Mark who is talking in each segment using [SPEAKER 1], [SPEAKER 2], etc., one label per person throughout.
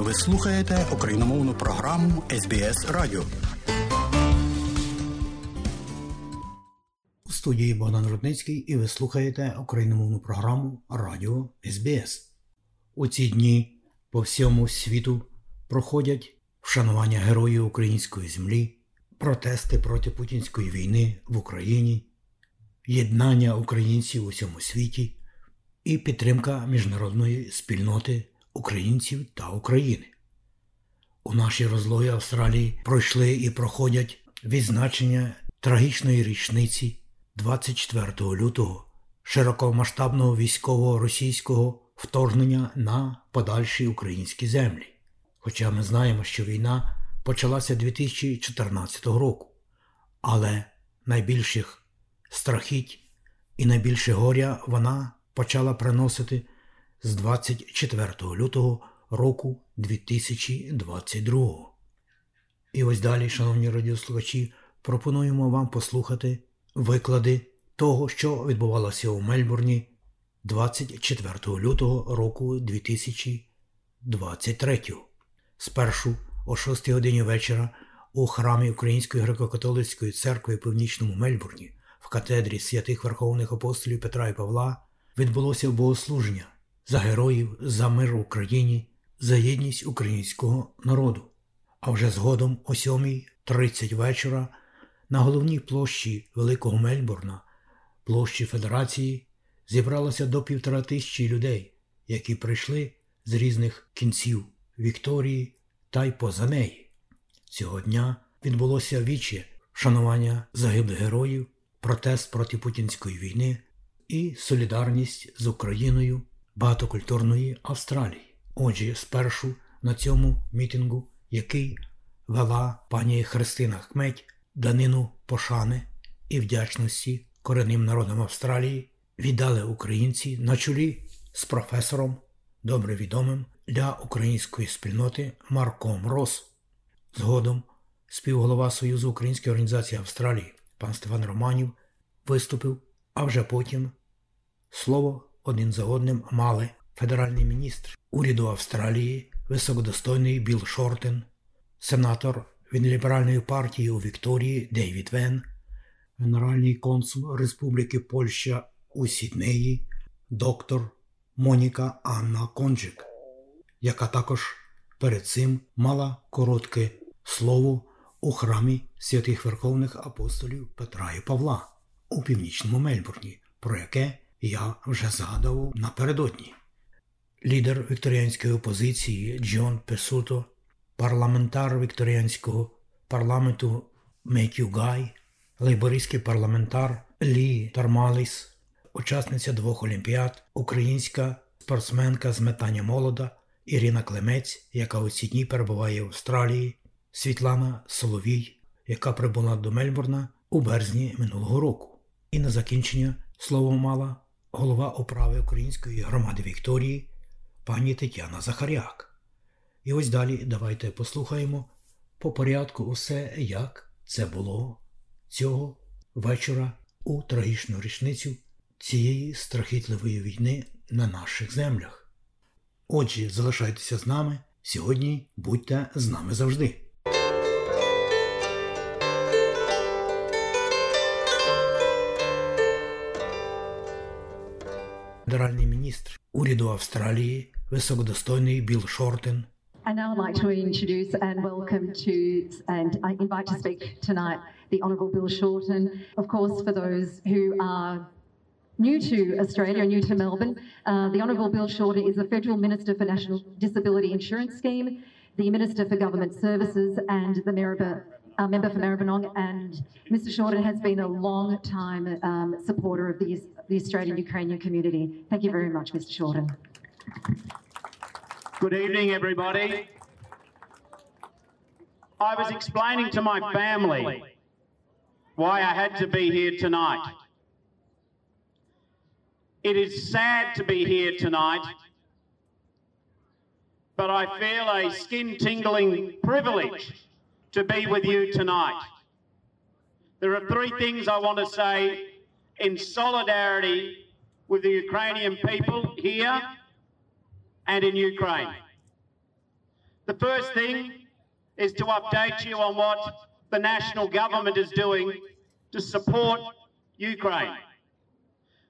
[SPEAKER 1] Ви слухаєте україномовну програму СБС Радіо. У студії Богдан Рудницький і ви слухаєте україномовну програму Радіо СБС. У ці дні по всьому світу проходять вшанування героїв української землі, протести проти путінської війни в Україні, єднання українців у всьому світі і підтримка міжнародної спільноти українців та України. У нашій розлогі Австралії пройшли і проходять відзначення трагічної річниці 24 лютого широкомасштабного військового російського вторгнення на подальші українські землі. Хоча ми знаємо, що війна почалася 2014 року, але найбільших страхіть і найбільше горя вона почала приносити з 24 лютого року 2022. І ось далі, шановні радіослухачі, пропонуємо вам послухати виклади того, що відбувалося у Мельбурні 24 лютого року 2023. Спершу о 6 годині вечора у храмі Української греко-католицької церкви в Північному Мельбурні в катедрі святих Верховних апостолів Петра і Павла відбулося богослуження за героїв, за мир в Україні, за єдність українського народу. А вже згодом о 7.30 вечора на головній площі Великого Мельбурна, площі Федерації, зібралося до півтора тисячі людей, які прийшли з різних кінців Вікторії та й поза неї. Цього дня відбулося віче шанування загиблих героїв, протест проти путінської війни і солідарність з Україною багатокультурної Австралії. Отже, спершу на цьому мітингу, який вела пані Христина Хметь, данину пошани і вдячності коренним народам Австралії, віддали українці на чолі з професором, добре відомим для української спільноти Марком Рос. Згодом співголова Союзу Української організації Австралії пан Стефан Романів виступив, а вже потім слово один за одним мали федеральний міністр. Уряду Австралії, високодостойний Білл Шортен, сенатор від ліберальної партії у Вікторії Дейвід Вен, генеральний консул Республіки Польща у Сіднеї, доктор Моніка Анна Конджик, яка також перед цим мала коротке слово у храмі святих Верховних апостолів Петра і Павла у північному Мельбурні, про яке я вже згадував напередодні. Лідер вікторіанської опозиції Джон Песуто, парламентар вікторіанського парламенту Меттю Гай, лейбористський парламентар Лі Тармаліс, учасниця двох олімпіад, українська спортсменка з метання молода Ірина Клемець, яка у ці дні перебуває в Австралії, Світлана Соловій, яка прибула до Мельбурна у березні минулого року. І на закінчення слово мала голова управи Української громади Вікторії пані Тетяна Захаряк. І ось далі давайте послухаємо по порядку усе, як це було цього вечора у трагічну річницю цієї страхітливої війни на наших землях. Отже, залишайтеся з нами сьогодні, будьте з нами завжди. Федеральний міністр уряду Австралії, високодостойний Білл Шортен.
[SPEAKER 2] And now I'd like to introduce and welcome to and I invite to speak tonight the Honourable Bill Shorten. Of course, for those who are new to Australia and new to Melbourne, uh, the Honourable Bill Shorten is the Federal Minister for National Disability Insurance Scheme, the Minister for Government Services, and the Maribor, uh, member for Maribyrnong. And Mr. Shorten has been a long time um, supporter of the, the Australian Ukrainian community. Thank you very much, Mr. Shorten.
[SPEAKER 3] Good evening, everybody. I was explaining to my family why I had to be here tonight. It is sad to be here tonight, but I feel a skin tingling privilege to be with you tonight. There are three things I want to say in solidarity with the Ukrainian people here and in Ukraine. The first thing is to update you on what the national government is doing to support Ukraine.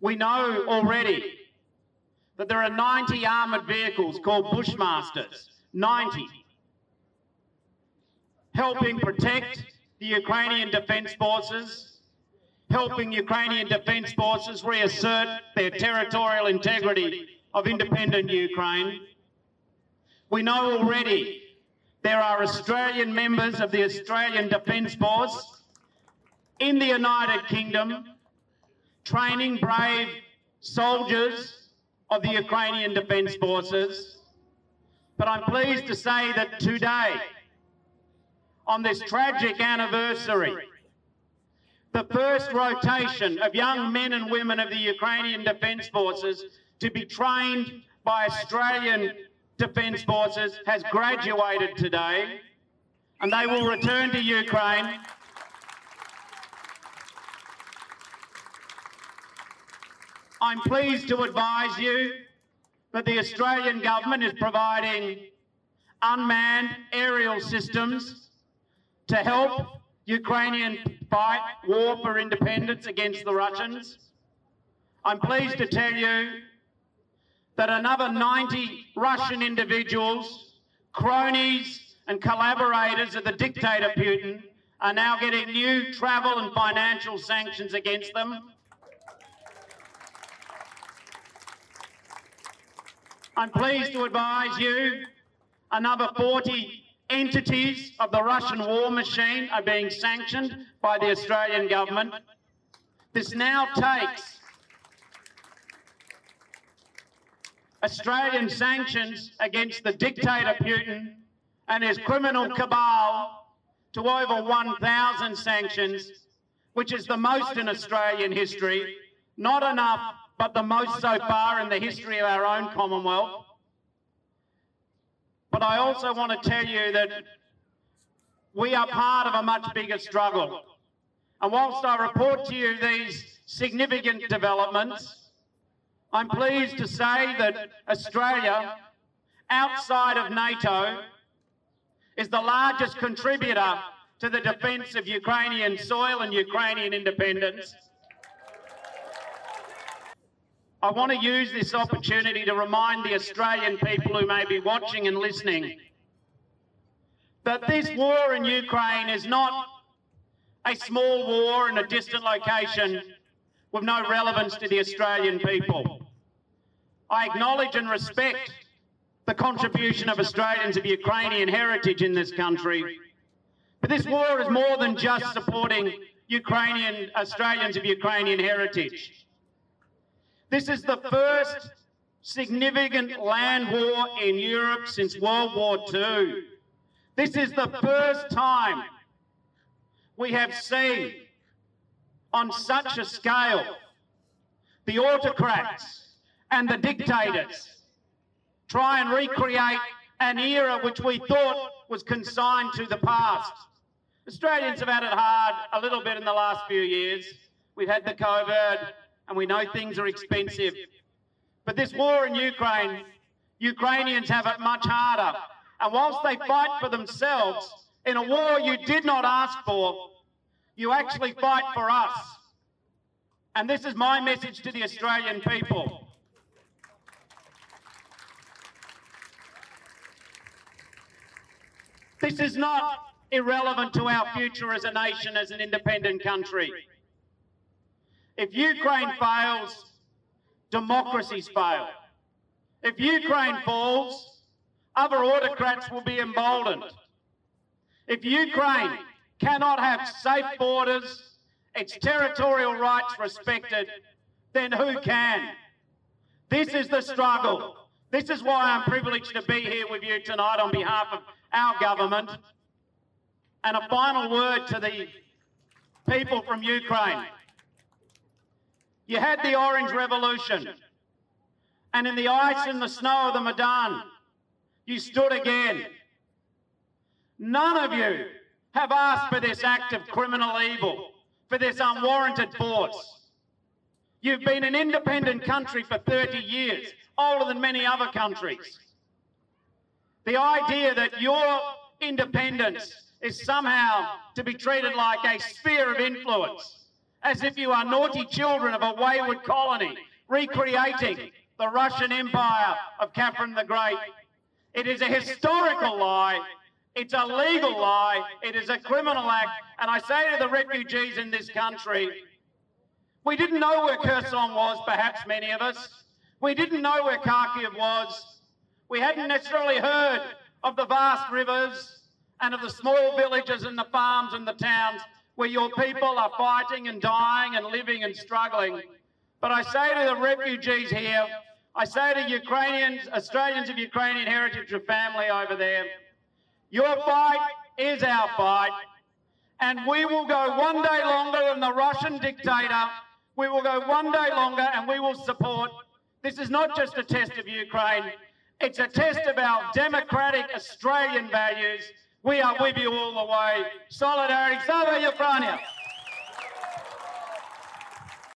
[SPEAKER 3] We know already that there are 90 armoured vehicles called Bushmasters, 90, helping protect the Ukrainian Defence Forces, helping Ukrainian Defence Forces reassert their territorial integrity of independent Ukraine. We know already there are Australian members of the Australian Defence Force in the United Kingdom training brave soldiers of the Ukrainian Defence Forces. But I'm pleased to say that today, on this tragic anniversary, the first rotation of young men and women of the Ukrainian Defence Forces to be trained by Australian Defence Forces has graduated today and they will return to Ukraine. I'm pleased to advise you that the Australian government is providing unmanned aerial systems to help Ukrainian fight war for independence against the Russians. I'm pleased to tell you that another 90 Russian individuals, cronies and collaborators of the dictator Putin are now getting new travel and financial sanctions against them. I'm pleased to advise you another 40 entities of the Russian war machine are being sanctioned by the Australian government. This now takes Australian sanctions against the dictator Putin and his criminal cabal to over 1,000 sanctions, which is the most in Australian history. Not enough, but the most so far in the history of our own Commonwealth. But I also want to tell you that we are part of a much bigger struggle. And whilst I report to you these significant developments, I'm pleased to say that Australia, outside of NATO, is the largest contributor to the defence of Ukrainian soil and Ukrainian independence. I want to use this opportunity to remind the Australian people who may be watching and listening that this war in Ukraine is not a small war in a distant location with no relevance to the Australian people. I acknowledge and respect the contribution of Australians of Ukrainian heritage in this country. But this war is more than just supporting Ukrainian Australians of Ukrainian heritage. This is the first significant land war in Europe since World War II. This is the first time we have seen on such a scale the autocrats and the dictators try and recreate an era which we thought was consigned to the past. Australians have had it hard a little bit in the last few years. We've had the COVID, and we know things are expensive. But this war in Ukraine, Ukrainians have it much harder. And whilst they fight for themselves in a war you did not ask for, you actually fight for us. And this is my message to the Australian people. This is not irrelevant to our future as a nation, as an independent country. If Ukraine fails, democracies fail. If Ukraine falls, other autocrats will be emboldened. If Ukraine cannot have safe borders, its territorial rights respected, then who can? This is the struggle. This is why I'm privileged to be here with you tonight on behalf of our government. And a final word to the people from Ukraine. You had the Orange Revolution. And in the ice and the snow of the Maidan, you stood again. None of you have asked for this act of criminal evil, for this unwarranted force. You've been an independent country for 30 years, older than many other countries. The idea that your independence is somehow to be treated like a sphere of influence, as if you are naughty children of a wayward colony, recreating the Russian Empire of Catherine the Great. It is a historical lie. It's a legal lie. It is a criminal act. And I say to the refugees in this country, we didn't know where Kherson was, perhaps many of us. We didn't know where Kharkiv was. We hadn't necessarily heard of the vast rivers and of the small villages and the farms and the towns where your people are fighting and dying and living and struggling. But I say to the refugees here, I say to Ukrainians, Australians of Ukrainian heritage of family over there, your fight is our fight, and we will go one day longer than the Russian dictator. We will go one day longer and we will support. This is not just a test of Ukraine, it's a test of our democratic Australian values. We are with you all the way. Solidarity. Slava Ukraine!